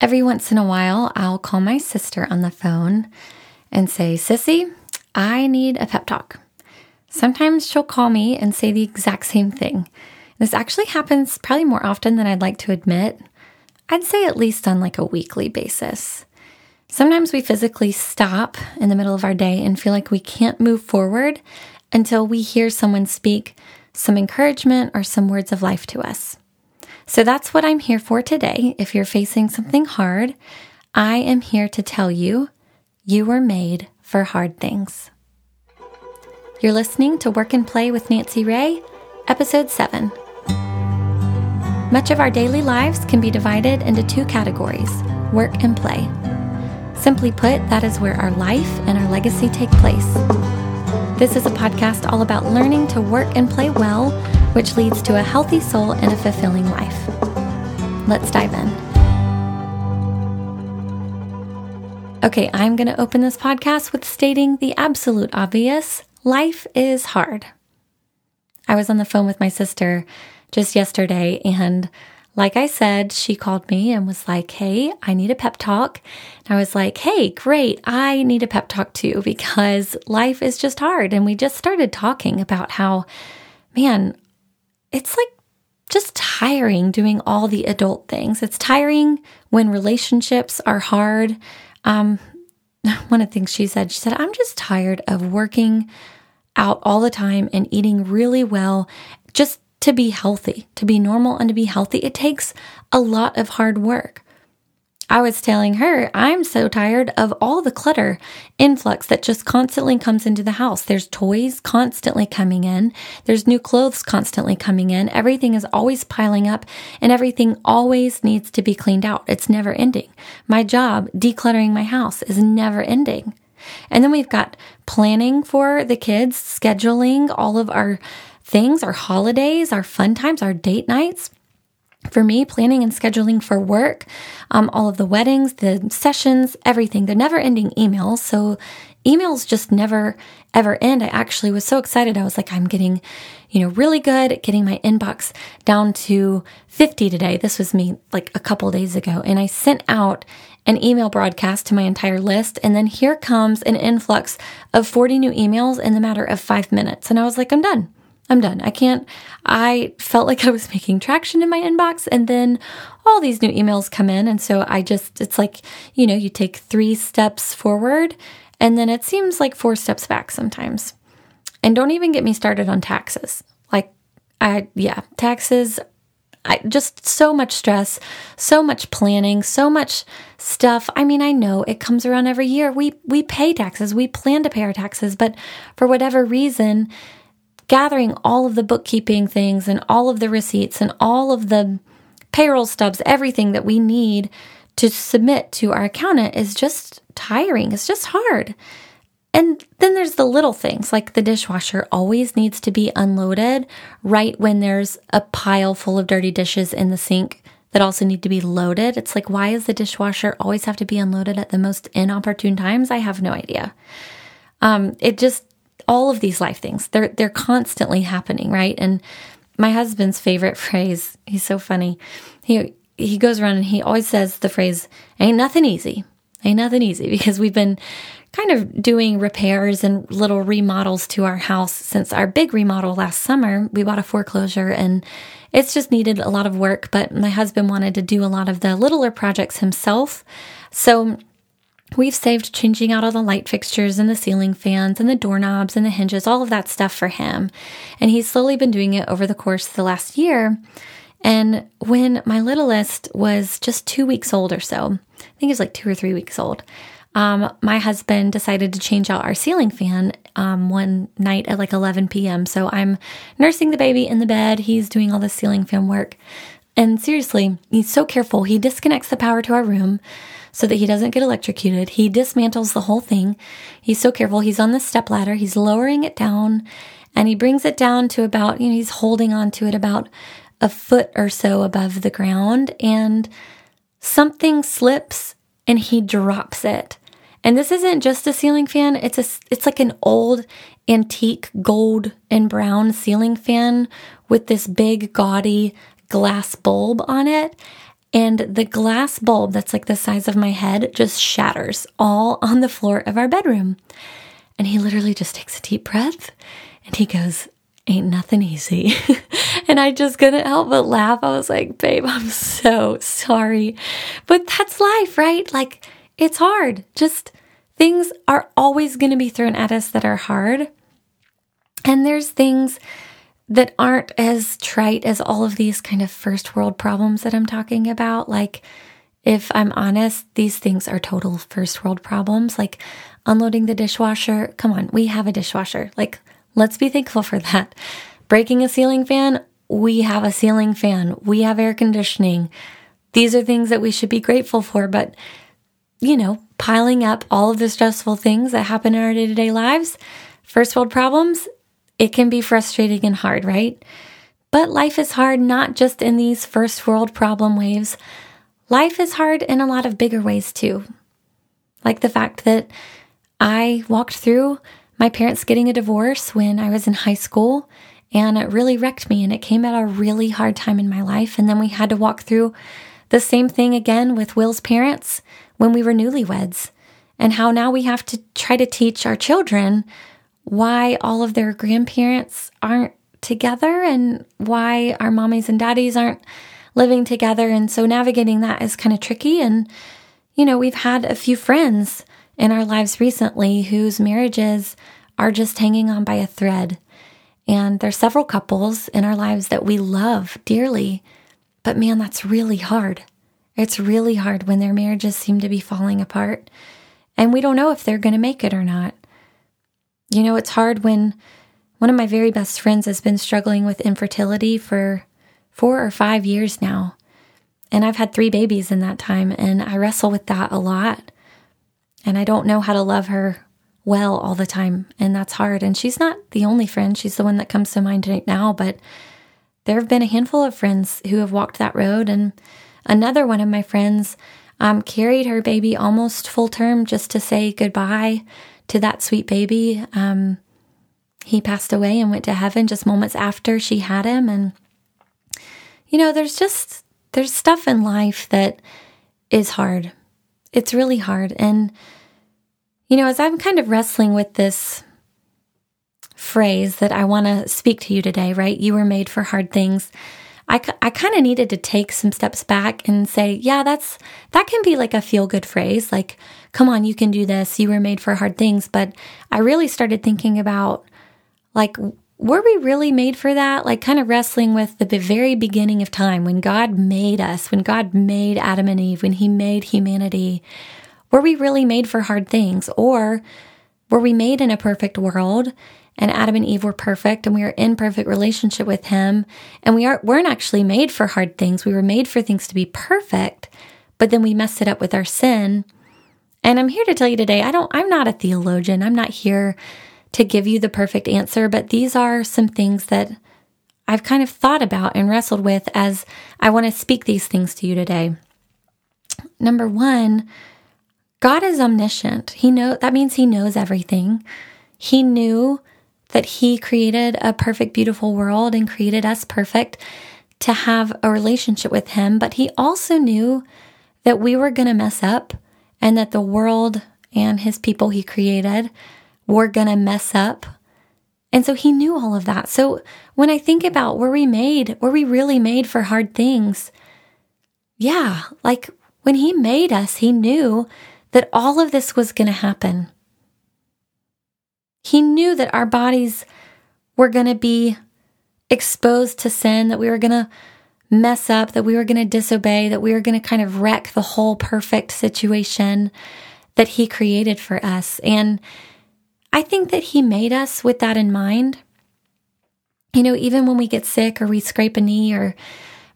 Every once in a while, I'll call my sister on the phone and say, Sissy, I need a pep talk. Sometimes she'll call me and say the exact same thing. This actually happens probably more often than I'd like to admit. I'd say at least on like a weekly basis. Sometimes we physically stop in the middle of our day and feel like we can't move forward until we hear someone speak some encouragement or some words of life to us. So that's what I'm here for today. If you're facing something hard, I am here to tell you you were made for hard things. You're listening to Work and Play with Nancy Ray, Episode 7. Much of our daily lives can be divided into two categories work and play. Simply put, that is where our life and our legacy take place. This is a podcast all about learning to work and play well, which leads to a healthy soul and a fulfilling life. Let's dive in. Okay, I'm going to open this podcast with stating the absolute obvious life is hard. I was on the phone with my sister just yesterday and like I said, she called me and was like, Hey, I need a pep talk. And I was like, Hey, great. I need a pep talk too because life is just hard. And we just started talking about how, man, it's like just tiring doing all the adult things. It's tiring when relationships are hard. Um, one of the things she said, she said, I'm just tired of working out all the time and eating really well just to be healthy, to be normal and to be healthy, it takes a lot of hard work. I was telling her, I'm so tired of all the clutter influx that just constantly comes into the house. There's toys constantly coming in. There's new clothes constantly coming in. Everything is always piling up and everything always needs to be cleaned out. It's never ending. My job, decluttering my house, is never ending. And then we've got planning for the kids, scheduling all of our things, our holidays, our fun times, our date nights. For me, planning and scheduling for work, um, all of the weddings, the sessions, everything, the never ending emails. So emails just never ever end. I actually was so excited. I was like, I'm getting, you know, really good at getting my inbox down to 50 today. This was me like a couple days ago. And I sent out an email broadcast to my entire list. And then here comes an influx of 40 new emails in the matter of five minutes. And I was like, I'm done. I'm done. I can't. I felt like I was making traction in my inbox, and then all these new emails come in. And so I just, it's like, you know, you take three steps forward, and then it seems like four steps back sometimes. And don't even get me started on taxes. Like, I, yeah, taxes, I just so much stress, so much planning, so much stuff. I mean, I know it comes around every year. We we pay taxes, we plan to pay our taxes, but for whatever reason, gathering all of the bookkeeping things and all of the receipts and all of the payroll stubs, everything that we need to submit to our accountant is just tiring. It's just hard. And then there's the little things like the dishwasher always needs to be unloaded right when there's a pile full of dirty dishes in the sink that also need to be loaded. It's like, why does the dishwasher always have to be unloaded at the most inopportune times? I have no idea. Um, it just all of these life things. They're they're constantly happening, right? And my husband's favorite phrase, he's so funny. He he goes around and he always says the phrase, ain't nothing easy. Ain't nothing easy because we've been kind of doing repairs and little remodels to our house since our big remodel last summer. We bought a foreclosure and it's just needed a lot of work, but my husband wanted to do a lot of the littler projects himself. So We've saved changing out all the light fixtures and the ceiling fans and the doorknobs and the hinges, all of that stuff for him. And he's slowly been doing it over the course of the last year. And when my littlest was just two weeks old or so, I think he was like two or three weeks old, um, my husband decided to change out our ceiling fan um, one night at like 11 p.m. So I'm nursing the baby in the bed. He's doing all the ceiling fan work. And seriously, he's so careful. He disconnects the power to our room so that he doesn't get electrocuted. He dismantles the whole thing. He's so careful. He's on the step ladder. He's lowering it down and he brings it down to about, you know, he's holding on to it about a foot or so above the ground and something slips and he drops it. And this isn't just a ceiling fan. It's a it's like an old antique gold and brown ceiling fan with this big gaudy glass bulb on it and the glass bulb that's like the size of my head just shatters all on the floor of our bedroom. And he literally just takes a deep breath and he goes, Ain't nothing easy. and I just couldn't help but laugh. I was like, Babe, I'm so sorry. But that's life, right? Like, it's hard. Just things are always going to be thrown at us that are hard. And there's things that aren't as trite as all of these kind of first world problems that I'm talking about. Like, if I'm honest, these things are total first world problems. Like unloading the dishwasher. Come on, we have a dishwasher. Like, let's be thankful for that. Breaking a ceiling fan. We have a ceiling fan. We have air conditioning. These are things that we should be grateful for. But, you know, piling up all of the stressful things that happen in our day to day lives, first world problems, it can be frustrating and hard, right? But life is hard not just in these first world problem waves. Life is hard in a lot of bigger ways too. Like the fact that I walked through my parents getting a divorce when I was in high school and it really wrecked me and it came at a really hard time in my life. And then we had to walk through the same thing again with Will's parents when we were newlyweds and how now we have to try to teach our children why all of their grandparents aren't together and why our mommies and daddies aren't living together. And so navigating that is kind of tricky. And, you know, we've had a few friends in our lives recently whose marriages are just hanging on by a thread. And there's several couples in our lives that we love dearly. But man, that's really hard. It's really hard when their marriages seem to be falling apart and we don't know if they're going to make it or not. You know, it's hard when one of my very best friends has been struggling with infertility for four or five years now. And I've had three babies in that time, and I wrestle with that a lot. And I don't know how to love her well all the time, and that's hard. And she's not the only friend, she's the one that comes to mind right now, but there have been a handful of friends who have walked that road. And another one of my friends um, carried her baby almost full term just to say goodbye to that sweet baby. Um, he passed away and went to heaven just moments after she had him. And, you know, there's just, there's stuff in life that is hard. It's really hard. And, you know, as I'm kind of wrestling with this phrase that I want to speak to you today, right? You were made for hard things. I, I kind of needed to take some steps back and say, yeah, that's, that can be like a feel good phrase. Like, come on, you can do this. You were made for hard things. But I really started thinking about like, were we really made for that? Like, kind of wrestling with the very beginning of time when God made us, when God made Adam and Eve, when He made humanity. Were we really made for hard things? Or were we made in a perfect world and Adam and Eve were perfect and we are in perfect relationship with him and we are weren't actually made for hard things. We were made for things to be perfect, but then we messed it up with our sin. And I'm here to tell you today, I don't I'm not a theologian. I'm not here to give you the perfect answer, but these are some things that I've kind of thought about and wrestled with as I want to speak these things to you today. Number 1, God is omniscient. He know that means he knows everything. He knew that He created a perfect, beautiful world and created us perfect to have a relationship with Him. But He also knew that we were going to mess up and that the world and His people He created were going to mess up. And so He knew all of that. So when I think about were we made, were we really made for hard things? Yeah, like when He made us, He knew that all of this was going to happen. He knew that our bodies were going to be exposed to sin, that we were going to mess up, that we were going to disobey, that we were going to kind of wreck the whole perfect situation that He created for us. And I think that He made us with that in mind. You know, even when we get sick or we scrape a knee or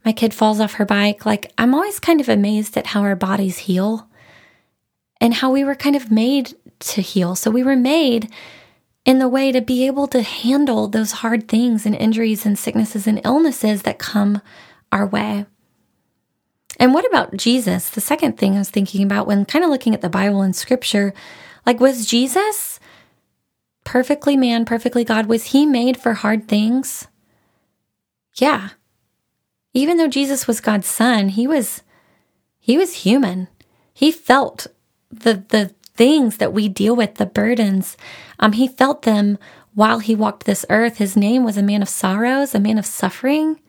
my kid falls off her bike, like I'm always kind of amazed at how our bodies heal and how we were kind of made to heal. So we were made in the way to be able to handle those hard things and injuries and sicknesses and illnesses that come our way. And what about Jesus? The second thing I was thinking about when kind of looking at the Bible and scripture, like, was Jesus perfectly man, perfectly God? Was he made for hard things? Yeah. Even though Jesus was God's son, he was he was human. He felt the the things that we deal with, the burdens. Um, he felt them while he walked this earth. His name was a man of sorrows, a man of suffering.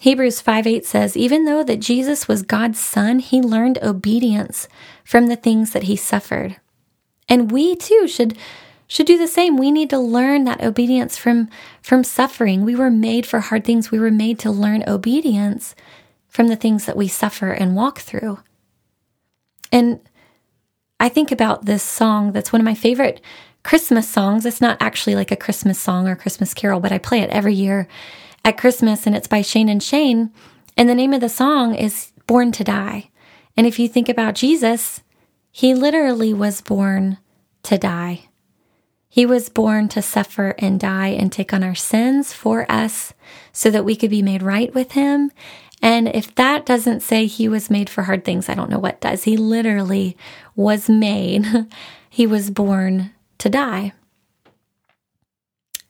Hebrews 5 8 says, even though that Jesus was God's son, he learned obedience from the things that he suffered. And we too should should do the same. We need to learn that obedience from from suffering. We were made for hard things. We were made to learn obedience from the things that we suffer and walk through. And I think about this song that's one of my favorite Christmas songs. It's not actually like a Christmas song or Christmas carol, but I play it every year at Christmas, and it's by Shane and Shane. And the name of the song is Born to Die. And if you think about Jesus, he literally was born to die. He was born to suffer and die and take on our sins for us so that we could be made right with him. And if that doesn't say he was made for hard things, I don't know what does. He literally was made, he was born to die.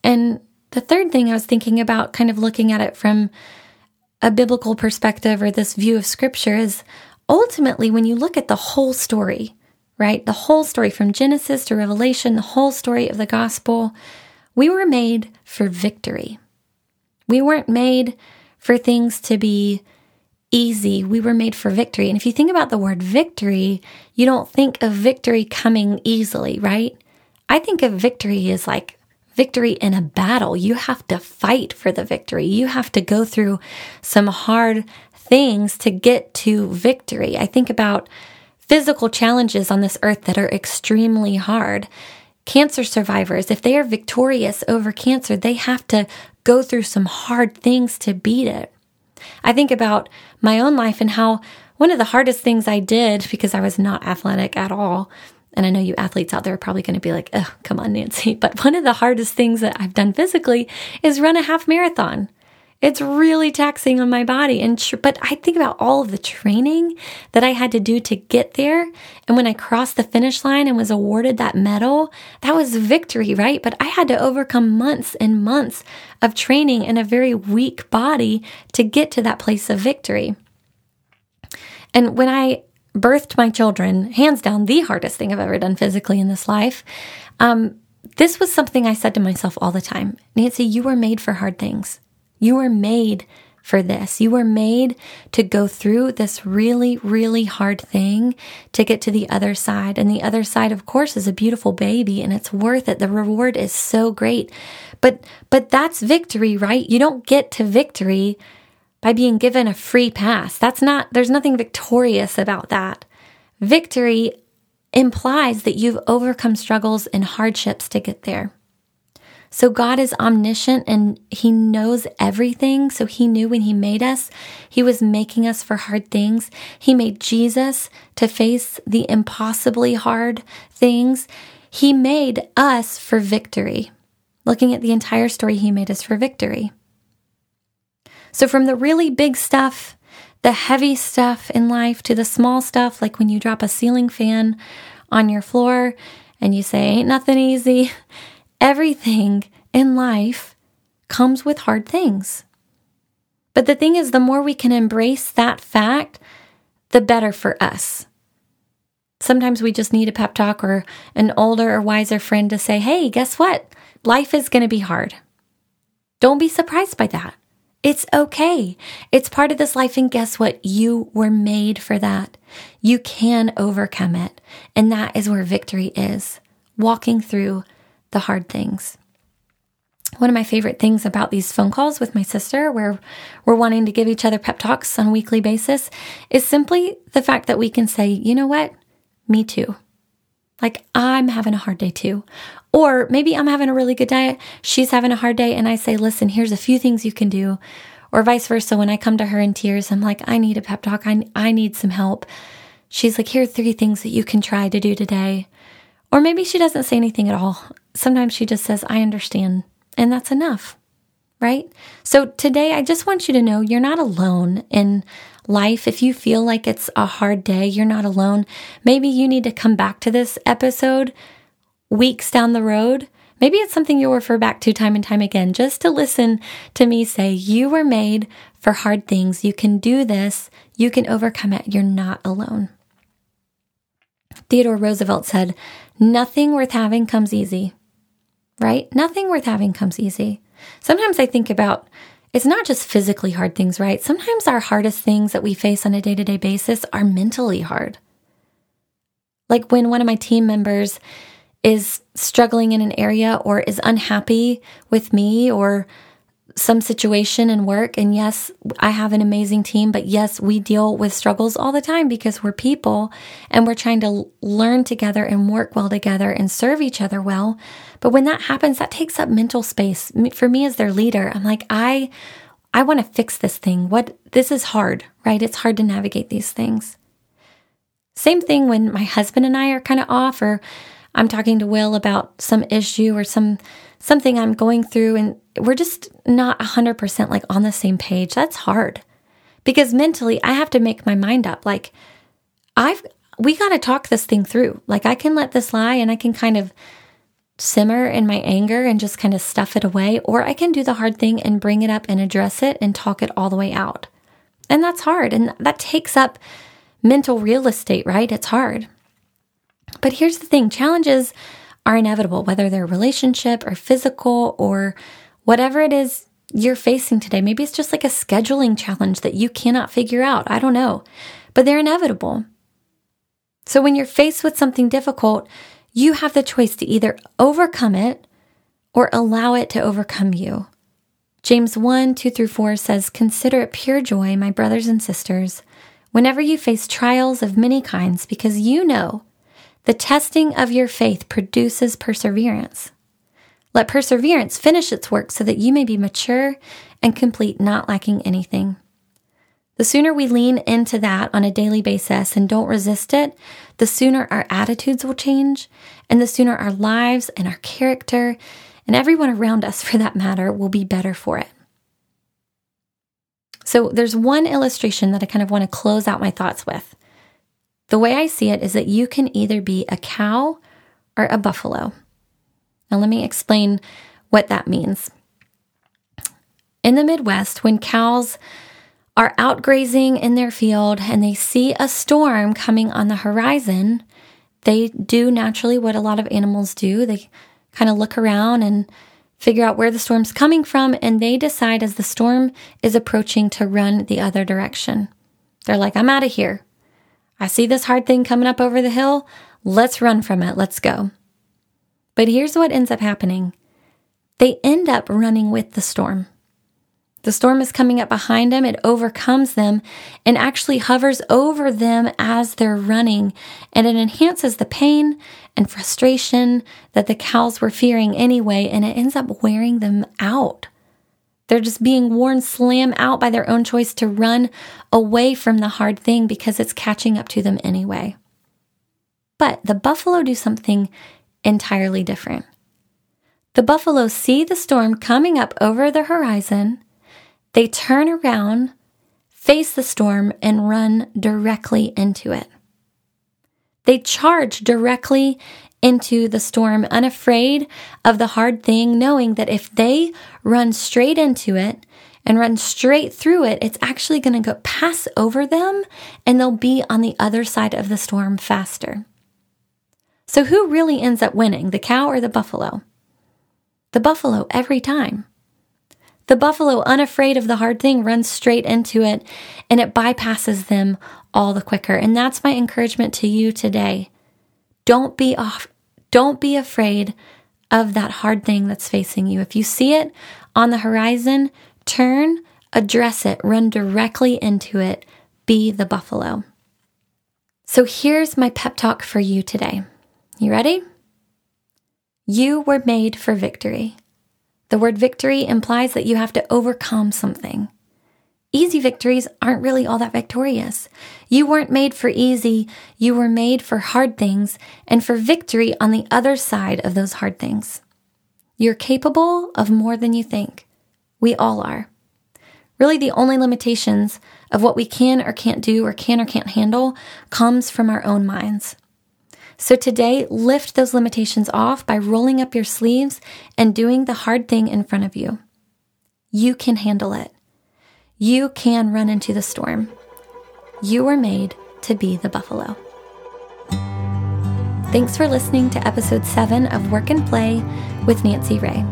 And the third thing I was thinking about, kind of looking at it from a biblical perspective or this view of scripture, is ultimately when you look at the whole story, right? The whole story from Genesis to Revelation, the whole story of the gospel, we were made for victory. We weren't made for things to be easy. We were made for victory. And if you think about the word victory, you don't think of victory coming easily, right? I think of victory as like victory in a battle. You have to fight for the victory. You have to go through some hard things to get to victory. I think about physical challenges on this earth that are extremely hard. Cancer survivors, if they are victorious over cancer, they have to go through some hard things to beat it. I think about my own life and how one of the hardest things I did because I was not athletic at all and I know you athletes out there are probably going to be like, oh, come on, Nancy. But one of the hardest things that I've done physically is run a half marathon. It's really taxing on my body. And tr- but I think about all of the training that I had to do to get there. And when I crossed the finish line and was awarded that medal, that was victory, right? But I had to overcome months and months of training in a very weak body to get to that place of victory. And when I birthed my children, hands down, the hardest thing I've ever done physically in this life. Um, this was something I said to myself all the time Nancy, you were made for hard things. You were made for this. You were made to go through this really, really hard thing to get to the other side. And the other side, of course, is a beautiful baby and it's worth it. The reward is so great. But, but that's victory, right? You don't get to victory by being given a free pass. That's not, there's nothing victorious about that. Victory implies that you've overcome struggles and hardships to get there. So God is omniscient and He knows everything. So He knew when He made us, He was making us for hard things. He made Jesus to face the impossibly hard things. He made us for victory. Looking at the entire story, He made us for victory. So, from the really big stuff, the heavy stuff in life, to the small stuff, like when you drop a ceiling fan on your floor and you say, Ain't nothing easy, everything in life comes with hard things. But the thing is, the more we can embrace that fact, the better for us. Sometimes we just need a pep talk or an older or wiser friend to say, Hey, guess what? Life is going to be hard. Don't be surprised by that. It's okay. It's part of this life. And guess what? You were made for that. You can overcome it. And that is where victory is walking through the hard things. One of my favorite things about these phone calls with my sister, where we're wanting to give each other pep talks on a weekly basis, is simply the fact that we can say, you know what? Me too. Like, I'm having a hard day too. Or maybe I'm having a really good day, she's having a hard day, and I say, listen, here's a few things you can do. Or vice versa. When I come to her in tears, I'm like, I need a pep talk. I, I need some help. She's like, here are three things that you can try to do today. Or maybe she doesn't say anything at all. Sometimes she just says, I understand. And that's enough, right? So today, I just want you to know you're not alone in life. If you feel like it's a hard day, you're not alone. Maybe you need to come back to this episode weeks down the road, maybe it's something you'll refer back to time and time again just to listen to me say, You were made for hard things. You can do this. You can overcome it. You're not alone. Theodore Roosevelt said, Nothing worth having comes easy, right? Nothing worth having comes easy. Sometimes I think about it's not just physically hard things, right? Sometimes our hardest things that we face on a day to day basis are mentally hard. Like when one of my team members is struggling in an area or is unhappy with me or some situation in work. And yes, I have an amazing team, but yes, we deal with struggles all the time because we're people and we're trying to learn together and work well together and serve each other well. But when that happens, that takes up mental space. For me as their leader, I'm like, I, I want to fix this thing. What, this is hard, right? It's hard to navigate these things. Same thing when my husband and I are kind of off or I'm talking to Will about some issue or some something I'm going through and we're just not 100% like on the same page. That's hard. Because mentally I have to make my mind up like I've we got to talk this thing through. Like I can let this lie and I can kind of simmer in my anger and just kind of stuff it away or I can do the hard thing and bring it up and address it and talk it all the way out. And that's hard and that takes up mental real estate, right? It's hard. But here's the thing challenges are inevitable, whether they're relationship or physical or whatever it is you're facing today. Maybe it's just like a scheduling challenge that you cannot figure out. I don't know, but they're inevitable. So when you're faced with something difficult, you have the choice to either overcome it or allow it to overcome you. James 1 2 through 4 says, Consider it pure joy, my brothers and sisters, whenever you face trials of many kinds, because you know the testing of your faith produces perseverance. Let perseverance finish its work so that you may be mature and complete, not lacking anything. The sooner we lean into that on a daily basis and don't resist it, the sooner our attitudes will change, and the sooner our lives and our character and everyone around us, for that matter, will be better for it. So, there's one illustration that I kind of want to close out my thoughts with. The way I see it is that you can either be a cow or a buffalo. Now, let me explain what that means. In the Midwest, when cows are out grazing in their field and they see a storm coming on the horizon, they do naturally what a lot of animals do. They kind of look around and figure out where the storm's coming from, and they decide as the storm is approaching to run the other direction. They're like, I'm out of here. I see this hard thing coming up over the hill. Let's run from it. Let's go. But here's what ends up happening they end up running with the storm. The storm is coming up behind them, it overcomes them and actually hovers over them as they're running, and it enhances the pain and frustration that the cows were fearing anyway, and it ends up wearing them out. They're just being worn slam out by their own choice to run away from the hard thing because it's catching up to them anyway. But the buffalo do something entirely different. The buffalo see the storm coming up over the horizon. They turn around, face the storm, and run directly into it. They charge directly into the storm, unafraid of the hard thing, knowing that if they run straight into it and run straight through it, it's actually going to go pass over them and they'll be on the other side of the storm faster. So, who really ends up winning, the cow or the buffalo? The buffalo every time. The buffalo, unafraid of the hard thing, runs straight into it and it bypasses them all the quicker. And that's my encouragement to you today. Don't be off, don't be afraid of that hard thing that's facing you. If you see it on the horizon, turn, address it, run directly into it. Be the buffalo. So here's my pep talk for you today. You ready? You were made for victory. The word victory implies that you have to overcome something. Easy victories aren't really all that victorious. You weren't made for easy, you were made for hard things and for victory on the other side of those hard things. You're capable of more than you think. We all are. Really, the only limitations of what we can or can't do or can or can't handle comes from our own minds. So today, lift those limitations off by rolling up your sleeves and doing the hard thing in front of you. You can handle it you can run into the storm. You were made to be the buffalo. Thanks for listening to episode 7 of Work and Play with Nancy Ray.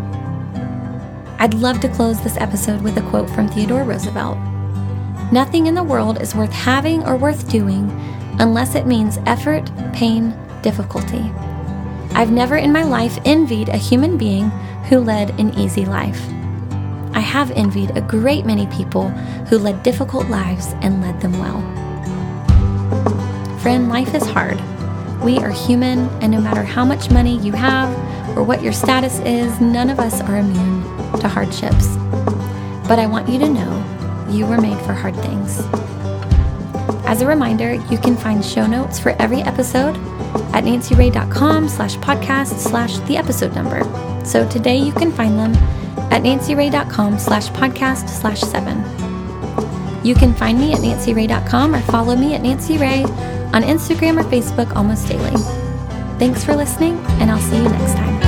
I'd love to close this episode with a quote from Theodore Roosevelt Nothing in the world is worth having or worth doing unless it means effort, pain, difficulty. I've never in my life envied a human being who led an easy life. I have envied a great many people who led difficult lives and led them well. Friend, life is hard. We are human, and no matter how much money you have or what your status is, none of us are immune to hardships. But I want you to know you were made for hard things. As a reminder, you can find show notes for every episode at nancyray.com slash podcast slash the episode number. So today you can find them at nancyray.com slash podcast slash seven. You can find me at nancyray.com or follow me at nancyray on Instagram or Facebook almost daily. Thanks for listening, and I'll see you next time.